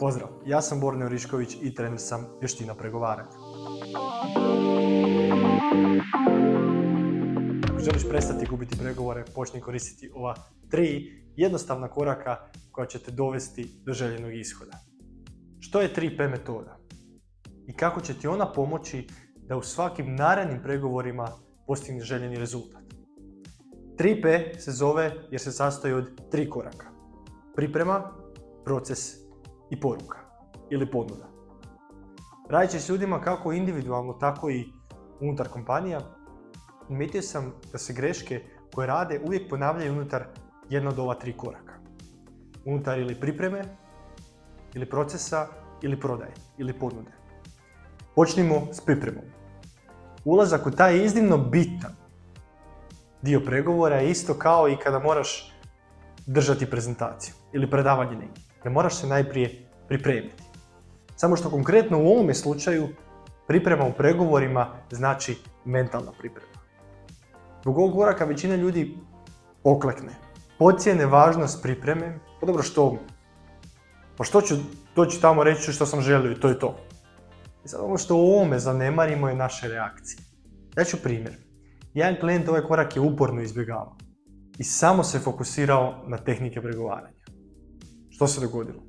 Pozdrav, ja sam Borne Orišković i trener sam vještina pregovaranja. Ako želiš prestati gubiti pregovore, počni koristiti ova tri jednostavna koraka koja će te dovesti do željenog ishoda. Što je 3P metoda? I kako će ti ona pomoći da u svakim narednim pregovorima postigneš željeni rezultat? 3P se zove jer se sastoji od tri koraka. Priprema, proces i poruka ili ponuda. Radeći s ljudima kako individualno, tako i unutar kompanija, umetio sam da se greške koje rade uvijek ponavljaju unutar jedna od ova tri koraka. Unutar ili pripreme, ili procesa, ili prodaje, ili ponude. Počnimo s pripremom. Ulazak u taj iznimno bitan dio pregovora je isto kao i kada moraš držati prezentaciju ili predavanje neki. Ne moraš se najprije pripremiti. Samo što konkretno u ovome slučaju priprema u pregovorima znači mentalna priprema. Zbog ovog koraka većina ljudi poklekne. Pocijene važnost pripreme, pa dobro što pa što ću doći tamo reći što sam želio i to je to. I sad ono što u ovome zanemarimo je naše reakcije. Ja ću primjer. Jedan klijent ovaj korak je uporno izbjegavao i samo se fokusirao na tehnike pregovaranja. Što se dogodilo?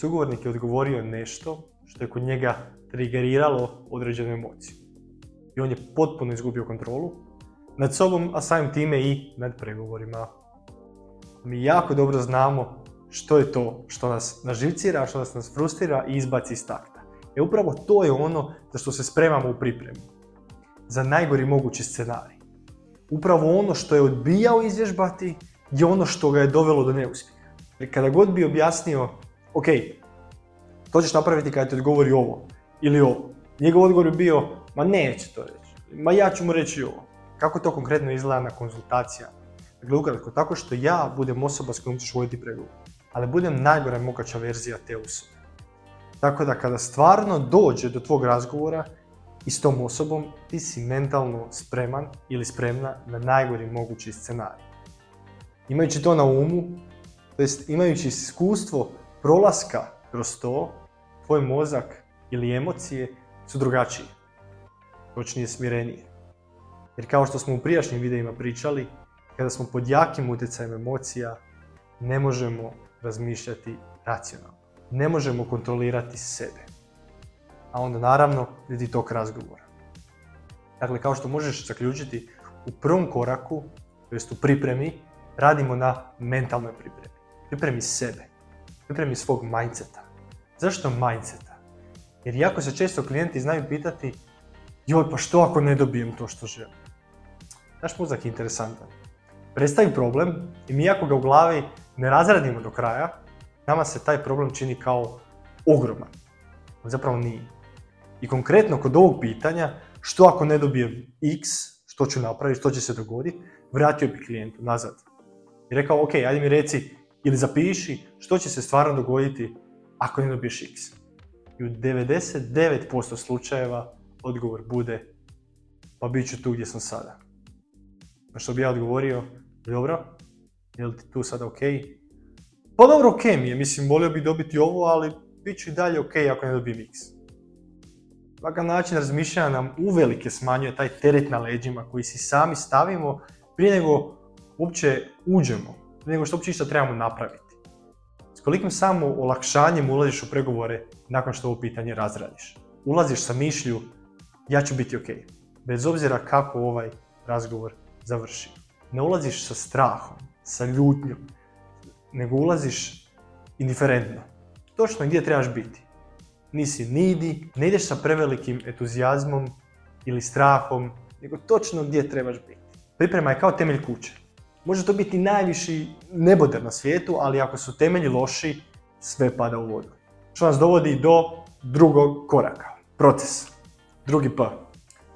Sugovornik je odgovorio nešto što je kod njega trigeriralo određenu emociju. I on je potpuno izgubio kontrolu nad sobom, a samim time i nad pregovorima. Mi jako dobro znamo što je to što nas naživcira, što nas, nas frustrira i izbaci iz takta. E upravo to je ono za što se spremamo u pripremu. Za najgori mogući scenarij. Upravo ono što je odbijao izvježbati je ono što ga je dovelo do neuspjeha. Jer kada god bi objasnio, ok, to ćeš napraviti kada ti odgovori ovo ili ovo. Njegov odgovor bi bio, ma neće to reći, ma ja ću mu reći ovo. Kako to konkretno izgleda na konzultacija? Dakle, ukratko, tako što ja budem osoba s kojom ćeš voditi pregovor, ali budem najgora moguća verzija te osobe. Tako da kada stvarno dođe do tvog razgovora i s tom osobom, ti si mentalno spreman ili spremna na najgori mogući scenarij. Imajući to na umu, to jest imajući iskustvo prolaska kroz to, tvoj mozak ili emocije su drugačije, točnije smirenije. Jer kao što smo u prijašnjim videima pričali, kada smo pod jakim utjecajem emocija, ne možemo razmišljati racionalno. Ne možemo kontrolirati sebe. A onda naravno vidi tog razgovora. Dakle, kao što možeš zaključiti, u prvom koraku, to jest u pripremi, radimo na mentalnoj pripremi. Pripremi sebe. Pripremi svog mindseta. Zašto mindseta? Jer jako se često klijenti znaju pitati joj pa što ako ne dobijem to što želim? Naš mozak je interesantan. Predstavi problem i mi ako ga u glavi ne razradimo do kraja, nama se taj problem čini kao ogroman. Zapravo nije. I konkretno kod ovog pitanja, što ako ne dobijem x, što ću napraviti, što će se dogoditi, vratio bi klijentu nazad. I rekao, ok, ajde mi reci ili zapiši što će se stvarno dogoditi ako ne dobiješ x. I u 99% slučajeva odgovor bude pa bit ću tu gdje sam sada. Pa što bi ja odgovorio, dobro, je li ti tu sada ok? Pa dobro, ok mi je, mislim, volio bi dobiti ovo, ali bit ću i dalje ok ako ne dobijem x. Ovakav način razmišljanja nam uvelike smanjuje taj teret na leđima koji si sami stavimo prije nego uopće uđemo, nego što uopće išta trebamo napraviti. S kolikim samo olakšanjem ulaziš u pregovore nakon što ovo pitanje razradiš. Ulaziš sa mišlju, ja ću biti ok, bez obzira kako ovaj razgovor završi. Ne ulaziš sa strahom, sa ljutnjom, nego ulaziš indiferentno. Točno gdje trebaš biti. Nisi nidi, ne ideš sa prevelikim entuzijazmom ili strahom, nego točno gdje trebaš biti. Priprema je kao temelj kuće. Može to biti najviši neboder na svijetu, ali ako su temelji loši, sve pada u vodu. Što nas dovodi do drugog koraka, proces. Drugi P.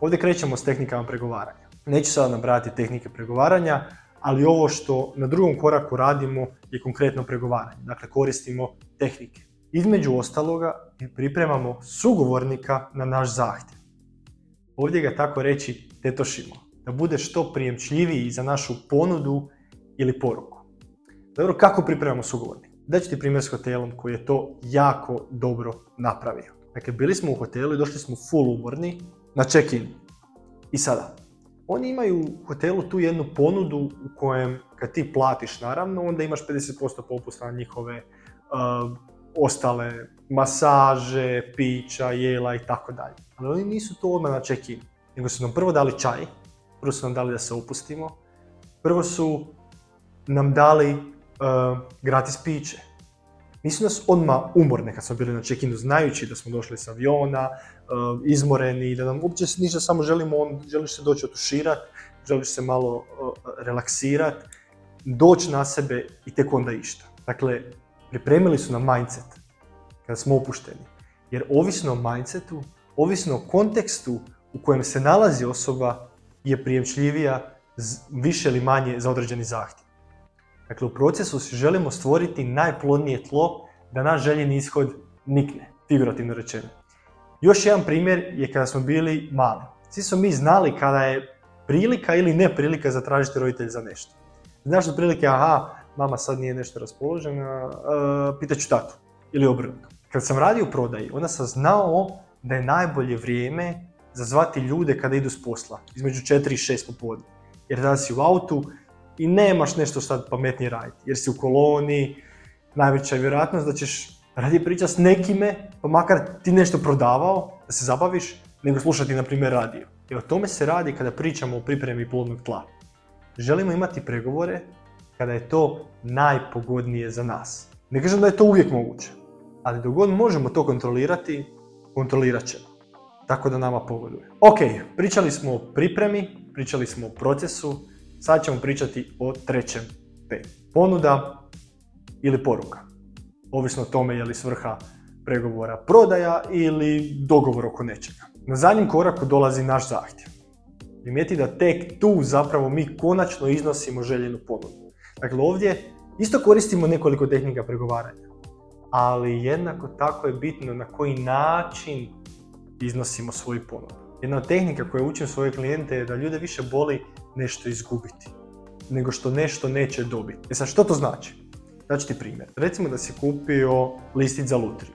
Ovdje krećemo s tehnikama pregovaranja. Neću sada nabrati tehnike pregovaranja, ali ovo što na drugom koraku radimo je konkretno pregovaranje. Dakle, koristimo tehnike. Između ostaloga pripremamo sugovornika na naš zahtjev. Ovdje ga tako reći tetošimo, da bude što prijemčljiviji za našu ponudu ili poruku. Dobro, kako pripremamo sugovornik? Daću ti primjer s hotelom koji je to jako dobro napravio. Dakle, bili smo u hotelu i došli smo full umorni na check-in. I sada, oni imaju u hotelu tu jednu ponudu u kojem kad ti platiš naravno, onda imaš 50% popusta na njihove uh, ostale masaže, pića, jela i tako dalje. Ali oni nisu to odmah na check-in, nego su nam prvo dali čaj, prvo su nam dali da se opustimo, prvo su nam dali uh, gratis piće. Nisu nas odmah umorne kad smo bili na check-inu, znajući da smo došli s aviona, uh, izmoreni, da nam uopće ništa samo želimo, on, želiš se doći otuširati, želiš se malo uh, relaksirati, doći na sebe i tek onda išta. Dakle, pripremili su nam mindset kada smo opušteni. Jer ovisno o mindsetu, ovisno o kontekstu u kojem se nalazi osoba je prijemčljivija više ili manje za određeni zahtjev. Dakle, u procesu si želimo stvoriti najplodnije tlo da naš željeni ishod nikne, figurativno rečeno. Još jedan primjer je kada smo bili mali. Svi smo mi znali kada je prilika ili ne prilika zatražiti roditelj za nešto. Znaš od prilike, aha, mama sad nije nešto raspoložena, uh, pitaću tatu ili obrnuto. Kad sam radio u prodaji, onda sam znao da je najbolje vrijeme zazvati ljude kada idu s posla, između 4 i 6 popodne. Jer tada si u autu i nemaš nešto sad pametnije raditi, jer si u koloni, najveća je vjerojatnost da ćeš radije pričati s nekime, pa makar ti nešto prodavao, da se zabaviš, nego slušati, na primjer, radio. I o tome se radi kada pričamo o pripremi plodnog tla. Želimo imati pregovore kada je to najpogodnije za nas. Ne kažem da je to uvijek moguće, ali dok god možemo to kontrolirati, kontrolirat ćemo. Tako da nama pogoduje. Ok, pričali smo o pripremi, pričali smo o procesu, sad ćemo pričati o trećem P. Ponuda ili poruka. Ovisno o tome je li svrha pregovora prodaja ili dogovor oko nečega. Na zadnjem koraku dolazi naš zahtjev. Primijeti da tek tu zapravo mi konačno iznosimo željenu ponudu. Dakle, ovdje isto koristimo nekoliko tehnika pregovaranja, ali jednako tako je bitno na koji način iznosimo svoju ponudu. Jedna od tehnika koju učim svoje klijente je da ljude više boli nešto izgubiti, nego što nešto neće dobiti. E sad, što to znači? Daću ti primjer. Recimo da si kupio listić za lutriju.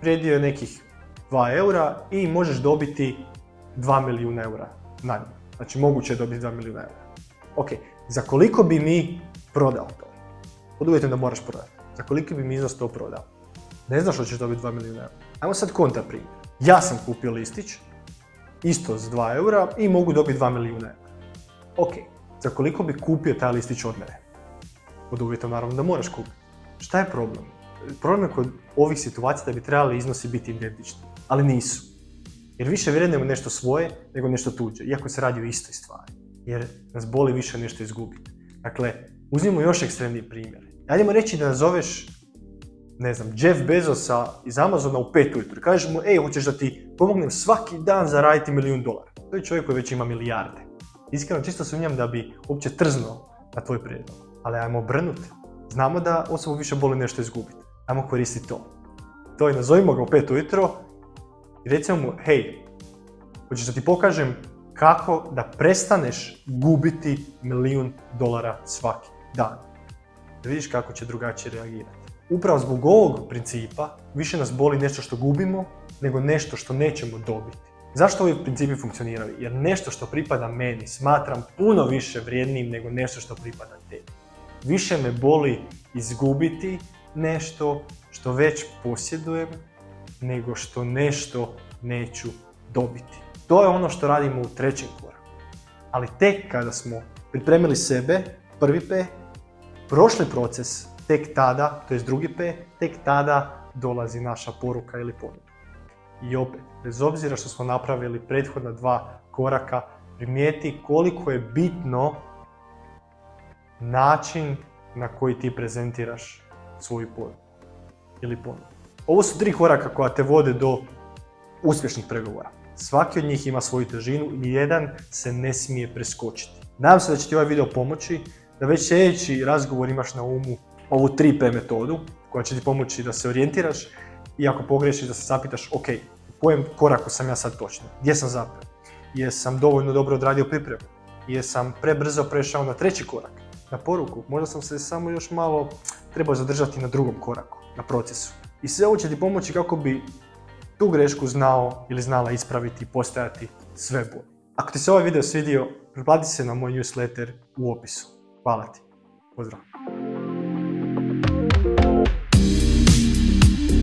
Vrijedio je nekih 2 eura i možeš dobiti 2 milijuna eura na nju. Znači, moguće je dobiti 2 milijuna eura. Ok, za koliko bi mi prodao to? Pod uvjetom da moraš prodati. Za koliko bi mi iznos to prodao? Ne znaš što ćeš dobiti 2 milijuna eura. Ajmo sad kontra primjer. Ja sam kupio listić, isto s 2 eura i mogu dobiti 2 milijuna eura. Ok, za koliko bi kupio taj listić od mene? Pod uvjetom naravno da moraš kupiti. Šta je problem? Problem je kod ovih situacija da bi trebali iznosi biti identični, ali nisu. Jer više vrednujemo nešto svoje nego nešto tuđe, iako se radi o istoj stvari. Jer nas boli više nešto izgubiti. Dakle, uzmimo još ekstremniji primjer. Ajdemo reći da nazoveš, ne znam, Jeff Bezosa iz Amazona u pet ujutro. Kažeš mu, ej, hoćeš da ti pomognem svaki dan zaraditi milijun dolara. To je čovjek koji već ima milijarde. Iskreno, čisto sumnjam da bi uopće trznuo na tvoj prijedlog. Ali ajmo brnuti. Znamo da osobu više boli nešto izgubiti. Ajmo koristiti to. To je, nazovimo ga u pet ujutro i recimo mu, hej, hoćeš da ti pokažem kako da prestaneš gubiti milijun dolara svaki dan. Da vidiš kako će drugačije reagirati. Upravo zbog ovog principa više nas boli nešto što gubimo nego nešto što nećemo dobiti. Zašto ovi principi funkcioniraju? Jer nešto što pripada meni smatram puno više vrijednim nego nešto što pripada tebi. Više me boli izgubiti nešto što već posjedujem nego što nešto neću dobiti. To je ono što radimo u trećem koraku. Ali tek kada smo pripremili sebe, prvi P, prošli proces, tek tada, to je drugi P, tek tada dolazi naša poruka ili ponuda. I opet, bez obzira što smo napravili prethodna dva koraka, primijeti koliko je bitno način na koji ti prezentiraš svoju ponudu ili ponudu. Ovo su tri koraka koja te vode do uspješnih pregovora. Svaki od njih ima svoju težinu i jedan se ne smije preskočiti. Nadam se da će ti ovaj video pomoći, da već sljedeći razgovor imaš na umu ovu 3P metodu koja će ti pomoći da se orijentiraš i ako pogrešiš da se zapitaš ok, u kojem koraku sam ja sad točno, gdje sam zapeo, jesam dovoljno dobro odradio pripremu, jesam prebrzo prešao na treći korak, na poruku, možda sam se samo još malo trebao zadržati na drugom koraku, na procesu. I sve ovo će ti pomoći kako bi tu grešku znao ili znala ispraviti i postajati sve bolje. Ako ti se ovaj video svidio, pretplati se na moj newsletter u opisu. Hvala ti. Pozdrav.